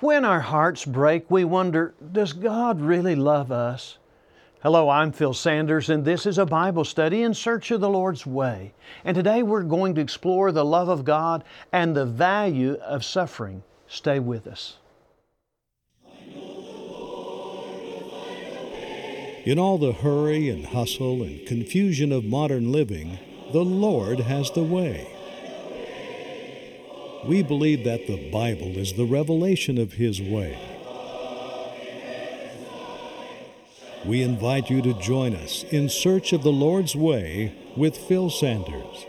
When our hearts break, we wonder, does God really love us? Hello, I'm Phil Sanders, and this is a Bible study in search of the Lord's way. And today we're going to explore the love of God and the value of suffering. Stay with us. In all the hurry and hustle and confusion of modern living, the Lord has the way. We believe that the Bible is the revelation of His way. We invite you to join us in search of the Lord's way with Phil Sanders.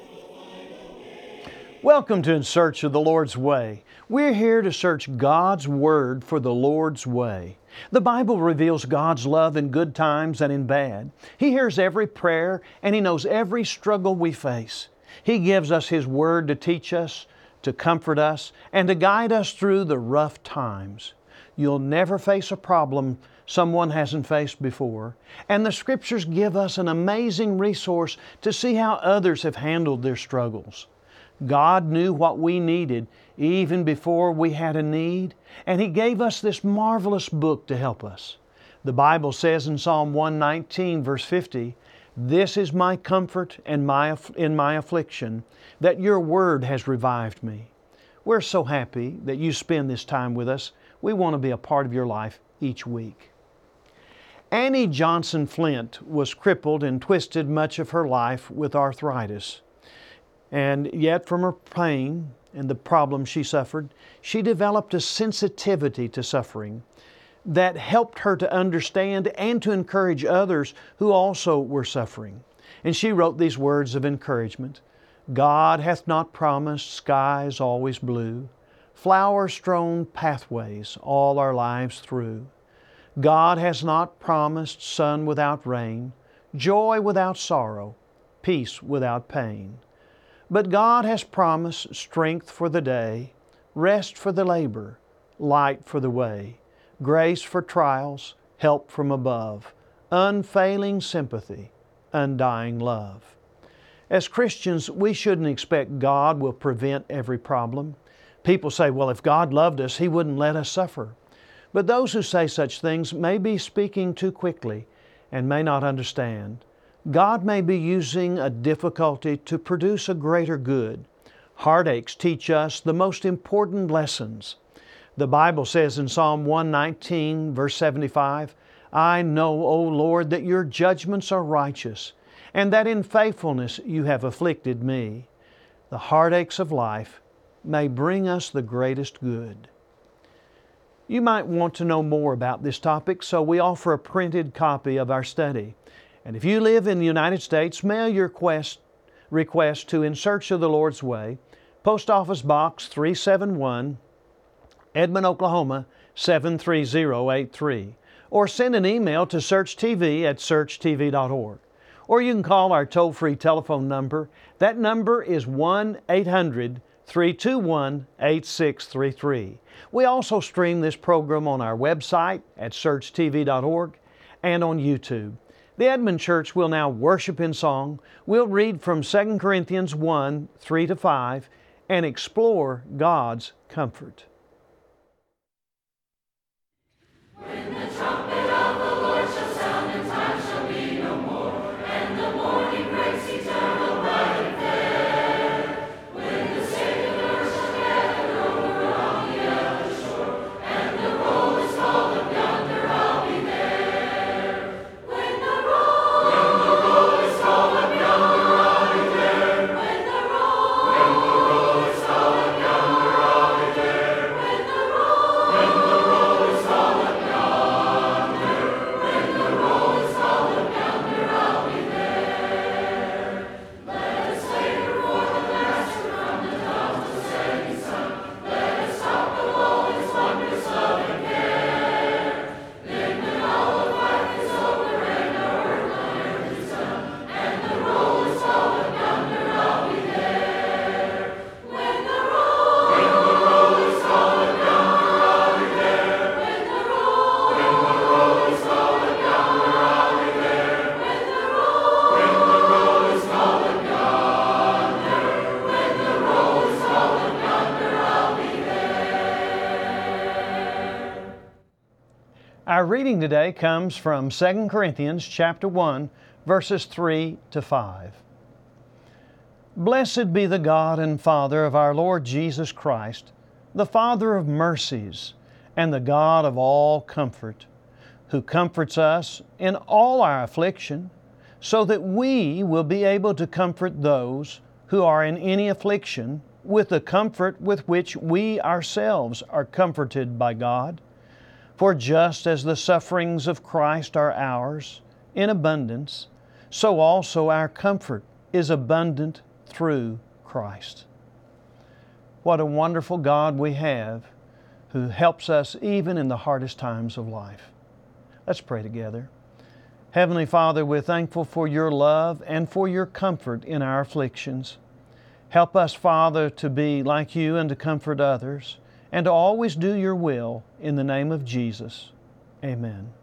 Welcome to In Search of the Lord's Way. We're here to search God's Word for the Lord's way. The Bible reveals God's love in good times and in bad. He hears every prayer and He knows every struggle we face. He gives us His Word to teach us, to comfort us, and to guide us through the rough times. You'll never face a problem someone hasn't faced before. And the Scriptures give us an amazing resource to see how others have handled their struggles. God knew what we needed even before we had a need, and He gave us this marvelous book to help us. The Bible says in Psalm 119, verse 50, This is my comfort and my, in my affliction, that your word has revived me. We're so happy that you spend this time with us. We want to be a part of your life each week. Annie Johnson Flint was crippled and twisted much of her life with arthritis. And yet, from her pain and the problems she suffered, she developed a sensitivity to suffering that helped her to understand and to encourage others who also were suffering. And she wrote these words of encouragement God hath not promised skies always blue, flower strewn pathways all our lives through. God has not promised sun without rain, joy without sorrow, peace without pain. But God has promised strength for the day, rest for the labor, light for the way, grace for trials, help from above, unfailing sympathy, undying love. As Christians, we shouldn't expect God will prevent every problem. People say, well, if God loved us, He wouldn't let us suffer. But those who say such things may be speaking too quickly and may not understand. God may be using a difficulty to produce a greater good. Heartaches teach us the most important lessons. The Bible says in Psalm 119, verse 75, I know, O Lord, that your judgments are righteous and that in faithfulness you have afflicted me. The heartaches of life may bring us the greatest good. You might want to know more about this topic, so we offer a printed copy of our study. And if you live in the United States, mail your quest, request to In Search of the Lord's Way, Post Office Box 371, Edmond, Oklahoma 73083, or send an email to searchtv at searchtv.org or you can call our toll free telephone number. That number is 1 800 321 8633. We also stream this program on our website at searchtv.org and on YouTube. The Edmond Church will now worship in song. We'll read from 2 Corinthians 1 3 to 5 and explore God's comfort. Reading today comes from 2 Corinthians chapter 1 verses 3 to 5. Blessed be the God and Father of our Lord Jesus Christ, the Father of mercies and the God of all comfort, who comforts us in all our affliction, so that we will be able to comfort those who are in any affliction with the comfort with which we ourselves are comforted by God. For just as the sufferings of Christ are ours in abundance, so also our comfort is abundant through Christ. What a wonderful God we have who helps us even in the hardest times of life. Let's pray together. Heavenly Father, we're thankful for your love and for your comfort in our afflictions. Help us, Father, to be like you and to comfort others and to always do your will in the name of Jesus. Amen.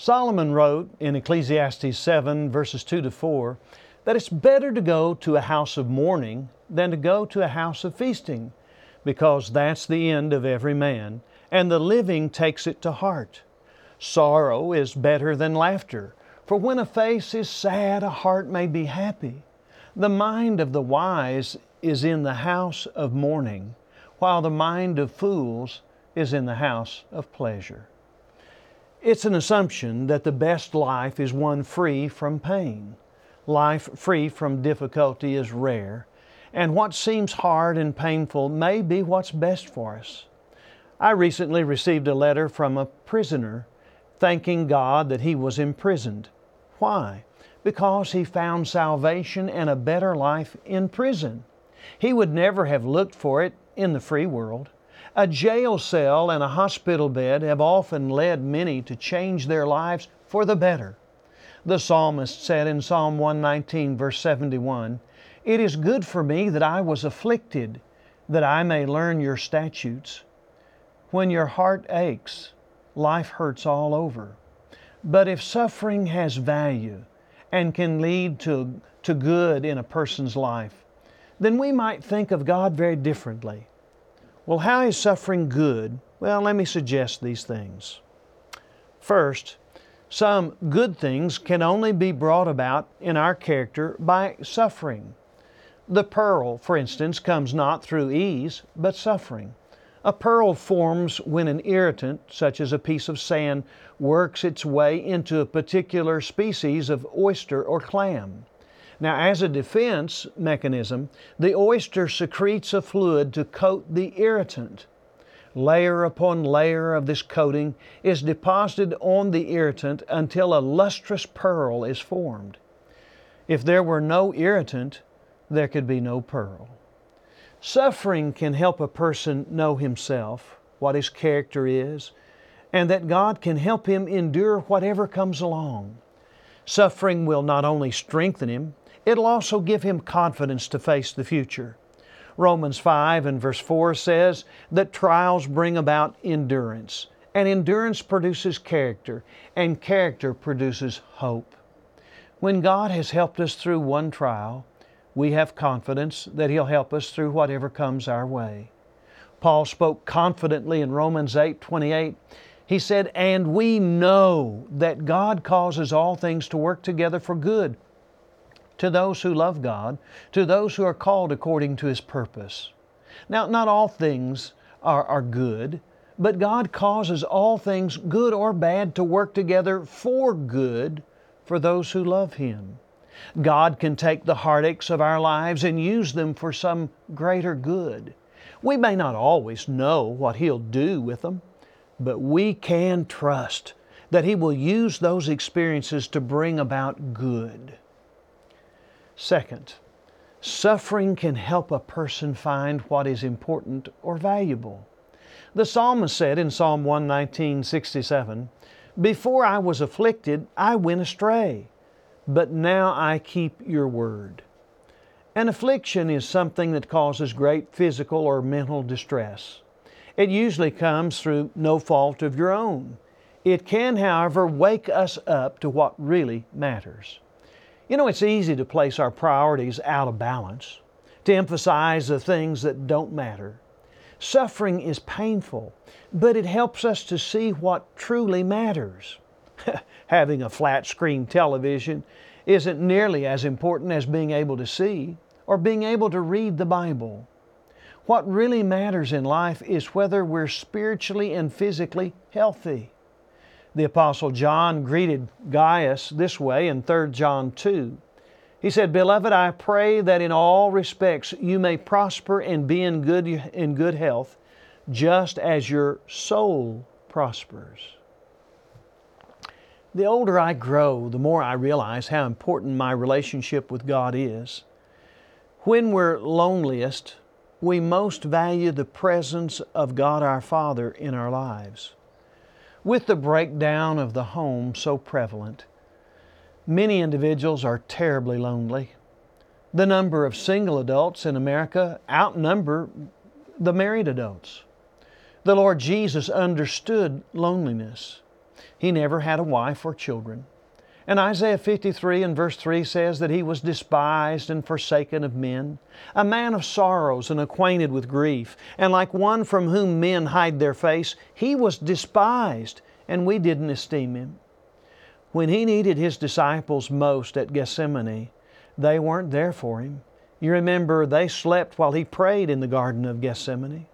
Solomon wrote in Ecclesiastes 7, verses 2 to 4, that it's better to go to a house of mourning than to go to a house of feasting, because that's the end of every man, and the living takes it to heart. Sorrow is better than laughter, for when a face is sad, a heart may be happy. The mind of the wise is in the house of mourning, while the mind of fools is in the house of pleasure. It's an assumption that the best life is one free from pain. Life free from difficulty is rare, and what seems hard and painful may be what's best for us. I recently received a letter from a prisoner thanking God that he was imprisoned. Why? Because he found salvation and a better life in prison. He would never have looked for it in the free world. A jail cell and a hospital bed have often led many to change their lives for the better. The psalmist said in Psalm 119, verse 71, It is good for me that I was afflicted, that I may learn your statutes. When your heart aches, life hurts all over. But if suffering has value and can lead to, to good in a person's life, then we might think of God very differently. Well, how is suffering good? Well, let me suggest these things. First, some good things can only be brought about in our character by suffering. The pearl, for instance, comes not through ease, but suffering. A pearl forms when an irritant, such as a piece of sand, works its way into a particular species of oyster or clam. Now, as a defense mechanism, the oyster secretes a fluid to coat the irritant. Layer upon layer of this coating is deposited on the irritant until a lustrous pearl is formed. If there were no irritant, there could be no pearl. Suffering can help a person know himself, what his character is, and that God can help him endure whatever comes along. Suffering will not only strengthen him, it'll also give him confidence to face the future. Romans 5 and verse 4 says that trials bring about endurance, and endurance produces character, and character produces hope. When God has helped us through one trial, we have confidence that He'll help us through whatever comes our way. Paul spoke confidently in Romans 8 28. He said, And we know that God causes all things to work together for good to those who love God, to those who are called according to His purpose. Now, not all things are, are good, but God causes all things, good or bad, to work together for good for those who love Him. God can take the heartaches of our lives and use them for some greater good. We may not always know what He'll do with them, but we can trust that He will use those experiences to bring about good. Second, suffering can help a person find what is important or valuable. The psalmist said in Psalm 119, 67, Before I was afflicted, I went astray, but now I keep your word. An affliction is something that causes great physical or mental distress. It usually comes through no fault of your own. It can, however, wake us up to what really matters. You know, it's easy to place our priorities out of balance, to emphasize the things that don't matter. Suffering is painful, but it helps us to see what truly matters. Having a flat screen television isn't nearly as important as being able to see or being able to read the Bible. What really matters in life is whether we're spiritually and physically healthy. The Apostle John greeted Gaius this way in 3 John 2. He said, Beloved, I pray that in all respects you may prosper and be in good, in good health, just as your soul prospers. The older I grow, the more I realize how important my relationship with God is. When we're loneliest, we most value the presence of God our Father in our lives. With the breakdown of the home so prevalent, many individuals are terribly lonely. The number of single adults in America outnumber the married adults. The Lord Jesus understood loneliness. He never had a wife or children. And Isaiah 53 and verse 3 says that he was despised and forsaken of men, a man of sorrows and acquainted with grief, and like one from whom men hide their face, he was despised, and we didn't esteem him. When he needed his disciples most at Gethsemane, they weren't there for him. You remember they slept while he prayed in the Garden of Gethsemane.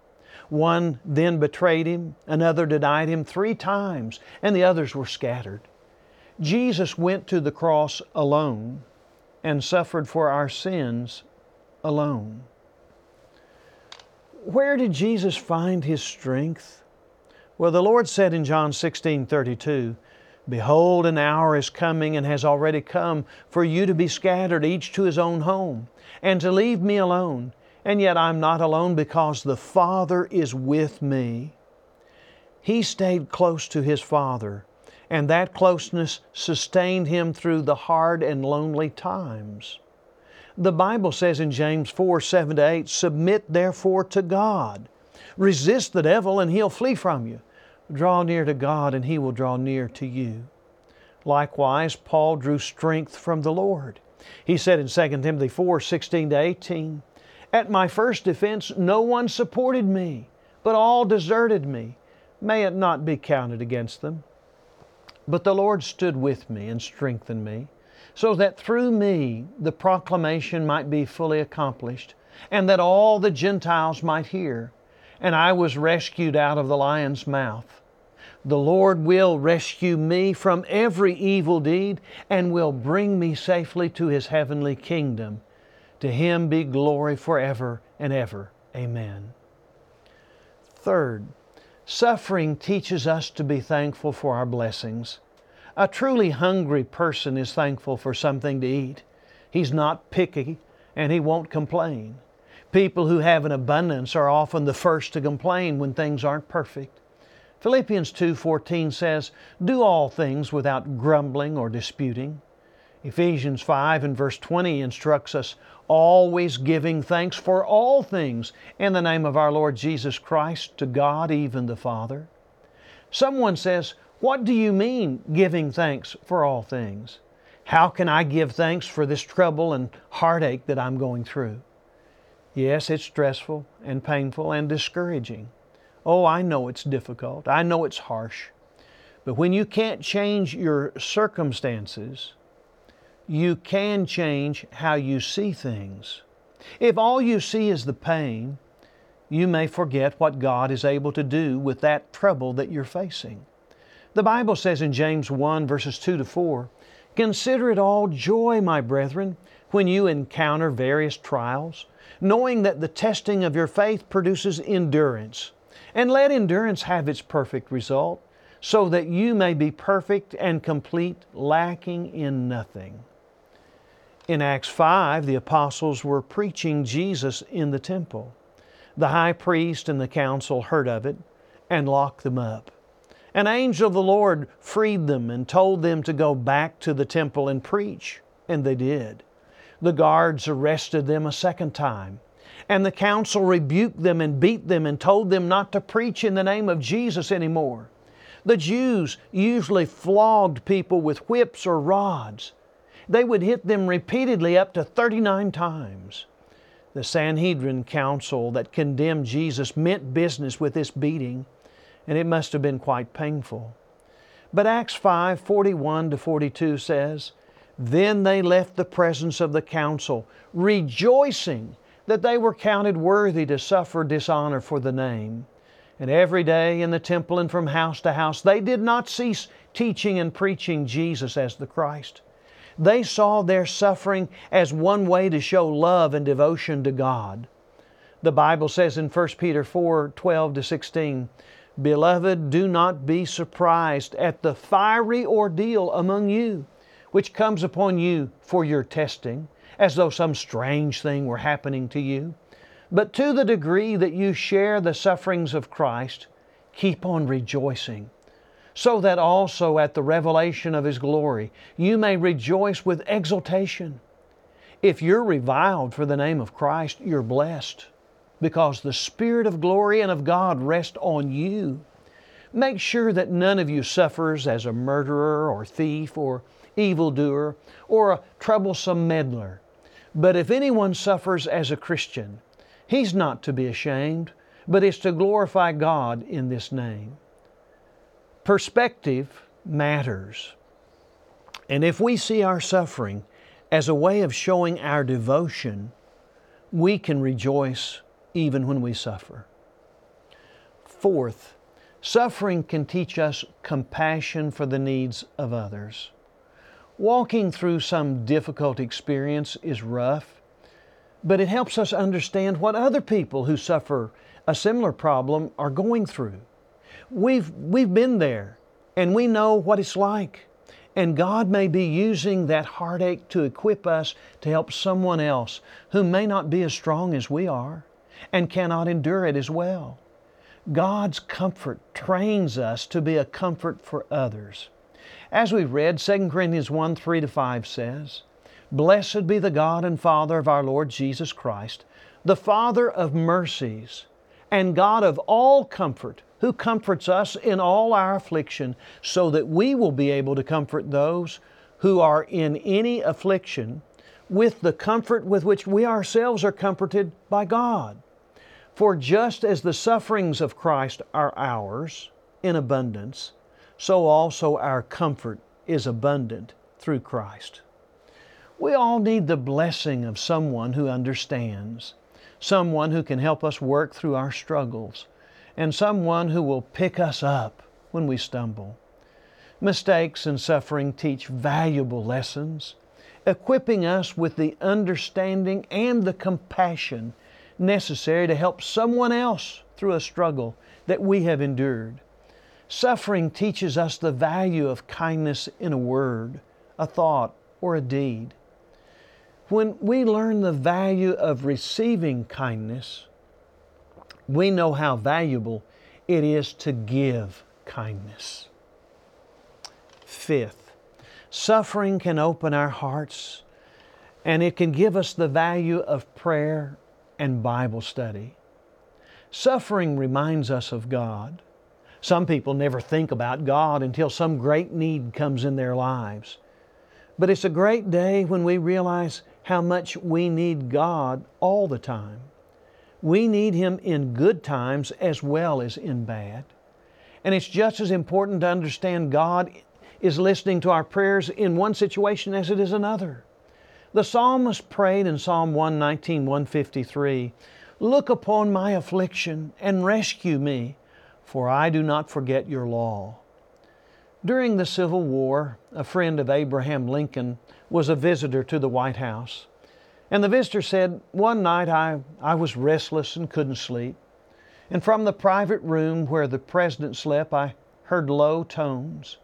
One then betrayed him, another denied him three times, and the others were scattered. Jesus went to the cross alone and suffered for our sins alone. Where did Jesus find his strength? Well, the Lord said in John 16 32, Behold, an hour is coming and has already come for you to be scattered, each to his own home, and to leave me alone. And yet I'm not alone because the Father is with me. He stayed close to his Father and that closeness sustained him through the hard and lonely times. The Bible says in James 4 7 to 8, Submit therefore to God. Resist the devil, and he'll flee from you. Draw near to God, and he will draw near to you. Likewise, Paul drew strength from the Lord. He said in 2 Timothy 4 16 to 18, At my first defense, no one supported me, but all deserted me. May it not be counted against them. But the Lord stood with me and strengthened me, so that through me the proclamation might be fully accomplished, and that all the Gentiles might hear. And I was rescued out of the lion's mouth. The Lord will rescue me from every evil deed and will bring me safely to His heavenly kingdom. To Him be glory forever and ever. Amen. Third, Suffering teaches us to be thankful for our blessings. A truly hungry person is thankful for something to eat. He's not picky and he won't complain. People who have an abundance are often the first to complain when things aren't perfect. Philippians 2:14 says, "Do all things without grumbling or disputing." Ephesians 5 and verse 20 instructs us, always giving thanks for all things in the name of our Lord Jesus Christ to God, even the Father. Someone says, What do you mean giving thanks for all things? How can I give thanks for this trouble and heartache that I'm going through? Yes, it's stressful and painful and discouraging. Oh, I know it's difficult. I know it's harsh. But when you can't change your circumstances, you can change how you see things. If all you see is the pain, you may forget what God is able to do with that trouble that you're facing. The Bible says in James 1, verses 2 to 4, Consider it all joy, my brethren, when you encounter various trials knowing that the testing of your faith produces endurance. And let endurance have its perfect result, so that you may be perfect and complete, lacking in nothing. In Acts 5, the apostles were preaching Jesus in the temple. The high priest and the council heard of it and locked them up. An angel of the Lord freed them and told them to go back to the temple and preach, and they did. The guards arrested them a second time. And the council rebuked them and beat them and told them not to preach in the name of Jesus anymore. The Jews usually flogged people with whips or rods. They would hit them repeatedly up to 39 times. The Sanhedrin council that condemned Jesus meant business with this beating, and it must have been quite painful. But Acts 5 41 to 42 says, then they left the presence of the council, rejoicing that they were counted worthy to suffer dishonor for the name. And every day in the temple and from house to house, they did not cease teaching and preaching Jesus as the Christ. They saw their suffering as one way to show love and devotion to God. The Bible says in 1 Peter 4 12 to 16, Beloved, do not be surprised at the fiery ordeal among you which comes upon you for your testing, as though some strange thing were happening to you. But to the degree that you share the sufferings of Christ, keep on rejoicing, so that also at the revelation of His glory you may rejoice with exultation. If you're reviled for the name of Christ, you're blessed, because the Spirit of glory and of God rest on you. Make sure that none of you suffers as a murderer or thief or evildoer, or a troublesome meddler. But if anyone suffers as a Christian, he's not to be ashamed, but is to glorify God in this name. Perspective matters. And if we see our suffering as a way of showing our devotion, we can rejoice even when we suffer. Fourth, suffering can teach us compassion for the needs of others. Walking through some difficult experience is rough, but it helps us understand what other people who suffer a similar problem are going through. We've, we've been there and we know what it's like. And God may be using that heartache to equip us to help someone else who may not be as strong as we are and cannot endure it as well. God's comfort trains us to be a comfort for others. As we've read, 2 Corinthians 1 3 to 5 says, Blessed be the God and Father of our Lord Jesus Christ, the Father of mercies, and God of all comfort, who comforts us in all our affliction, so that we will be able to comfort those who are in any affliction with the comfort with which we ourselves are comforted by God. For just as the sufferings of Christ are ours in abundance, so also our comfort is abundant through Christ. We all need the blessing of someone who understands, someone who can help us work through our struggles, and someone who will pick us up when we stumble. Mistakes and suffering teach valuable lessons, equipping us with the understanding and the compassion necessary to help someone else through a struggle that we have endured. Suffering teaches us the value of kindness in a word, a thought, or a deed. When we learn the value of receiving kindness, we know how valuable it is to give kindness. Fifth, suffering can open our hearts and it can give us the value of prayer and Bible study. Suffering reminds us of God. Some people never think about God until some great need comes in their lives. But it's a great day when we realize how much we need God all the time. We need Him in good times as well as in bad. And it's just as important to understand God is listening to our prayers in one situation as it is another. The psalmist prayed in Psalm 119, 153 Look upon my affliction and rescue me, for I do not forget your law. During the Civil War, a friend of Abraham Lincoln was a visitor to the White House. And the visitor said, One night I, I was restless and couldn't sleep. And from the private room where the president slept, I heard low tones.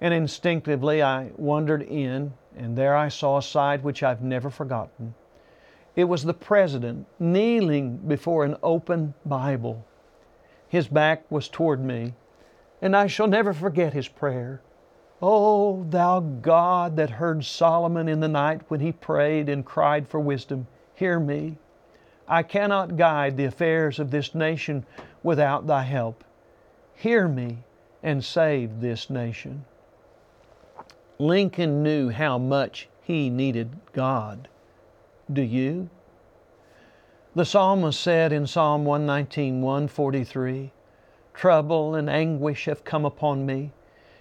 And instinctively I wandered in, and there I saw a sight which I've never forgotten. It was the president kneeling before an open Bible. His back was toward me, and I shall never forget his prayer. O thou God that heard Solomon in the night when he prayed and cried for wisdom, hear me. I cannot guide the affairs of this nation without thy help. Hear me and save this nation. Lincoln knew how much he needed God. Do you? The psalmist said in Psalm 119, 143, Trouble and anguish have come upon me,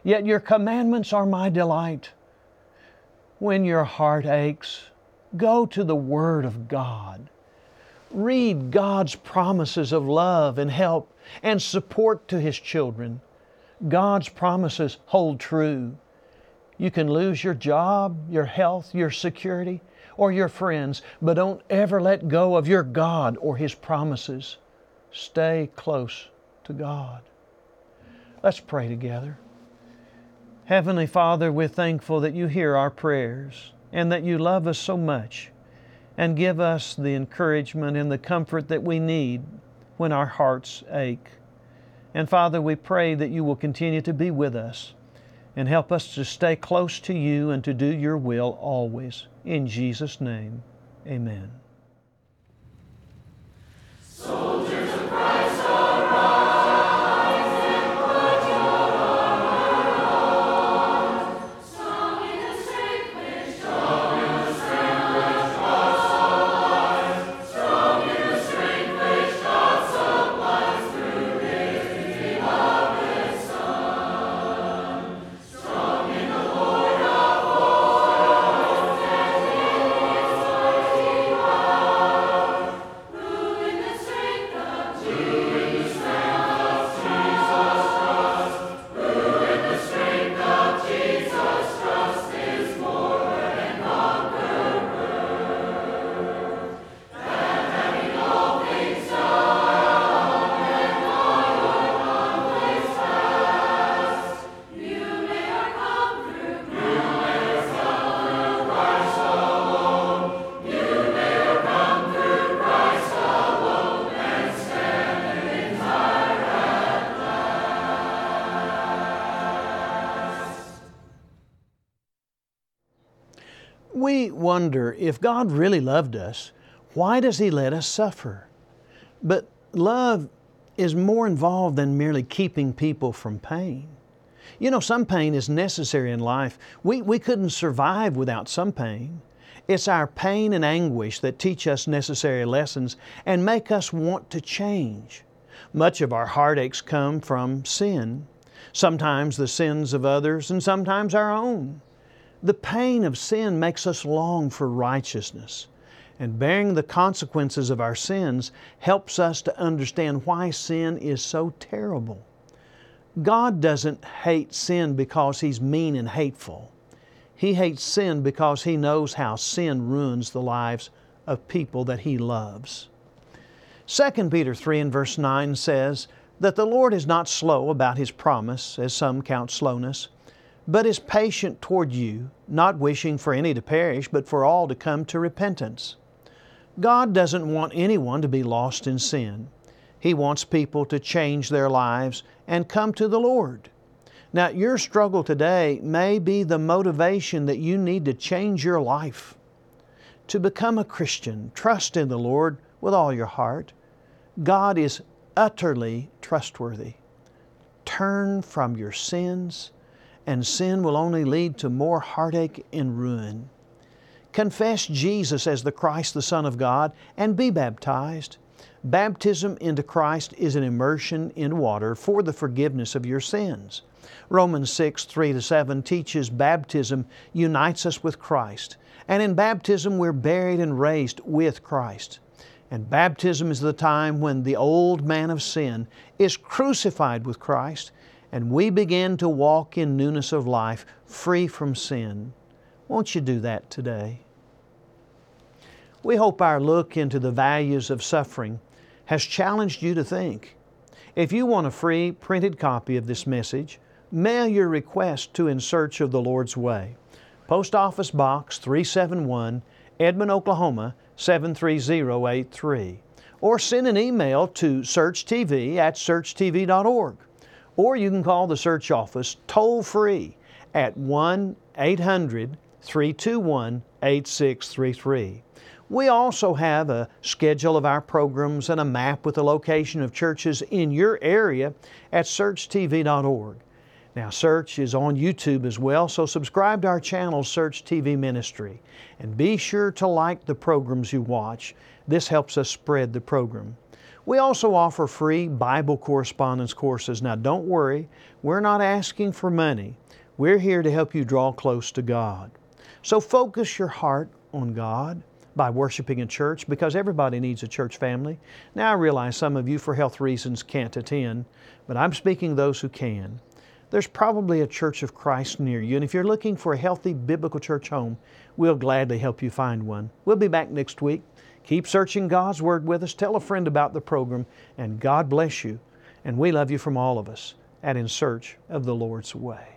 yet your commandments are my delight. When your heart aches, go to the Word of God. Read God's promises of love and help and support to His children. God's promises hold true. You can lose your job, your health, your security, or your friends, but don't ever let go of your God or His promises. Stay close to God. Let's pray together. Heavenly Father, we're thankful that you hear our prayers and that you love us so much and give us the encouragement and the comfort that we need when our hearts ache. And Father, we pray that you will continue to be with us and help us to stay close to you and to do your will always. In Jesus' name, amen. We wonder if God really loved us, why does He let us suffer? But love is more involved than merely keeping people from pain. You know, some pain is necessary in life. We, we couldn't survive without some pain. It's our pain and anguish that teach us necessary lessons and make us want to change. Much of our heartaches come from sin, sometimes the sins of others, and sometimes our own. The pain of sin makes us long for righteousness, and bearing the consequences of our sins helps us to understand why sin is so terrible. God doesn't hate sin because He's mean and hateful. He hates sin because He knows how sin ruins the lives of people that He loves. 2 Peter 3 and verse 9 says that the Lord is not slow about His promise, as some count slowness, but is patient toward you, not wishing for any to perish, but for all to come to repentance. God doesn't want anyone to be lost in sin. He wants people to change their lives and come to the Lord. Now, your struggle today may be the motivation that you need to change your life. To become a Christian, trust in the Lord with all your heart. God is utterly trustworthy. Turn from your sins and sin will only lead to more heartache and ruin. Confess Jesus as the Christ, the Son of God, and be baptized. Baptism into Christ is an immersion in water for the forgiveness of your sins. Romans 6, 3 to 7 teaches baptism unites us with Christ. And in baptism, we're buried and raised with Christ. And baptism is the time when the old man of sin is crucified with Christ and we begin to walk in newness of life, free from sin. Won't you do that today? We hope our look into the values of suffering has challenged you to think. If you want a free printed copy of this message, mail your request to In Search of the Lord's Way. Post Office Box 371, Edmond, Oklahoma 73083. Or send an email to searchtv at searchtv.org or you can call the search office toll free at 1 800 321 8633. We also have a schedule of our programs and a map with the location of churches in your area at searchtv.org. Now, Search is on YouTube as well, so subscribe to our channel, Search TV Ministry, and be sure to like the programs you watch. This helps us spread the program. We also offer free Bible correspondence courses. Now, don't worry, we're not asking for money. We're here to help you draw close to God. So focus your heart on God by worshiping in church because everybody needs a church family. Now, I realize some of you, for health reasons, can't attend, but I'm speaking those who can. There's probably a church of Christ near you, and if you're looking for a healthy biblical church home, we'll gladly help you find one. We'll be back next week. Keep searching God's Word with us. Tell a friend about the program, and God bless you. And we love you from all of us at In Search of the Lord's Way.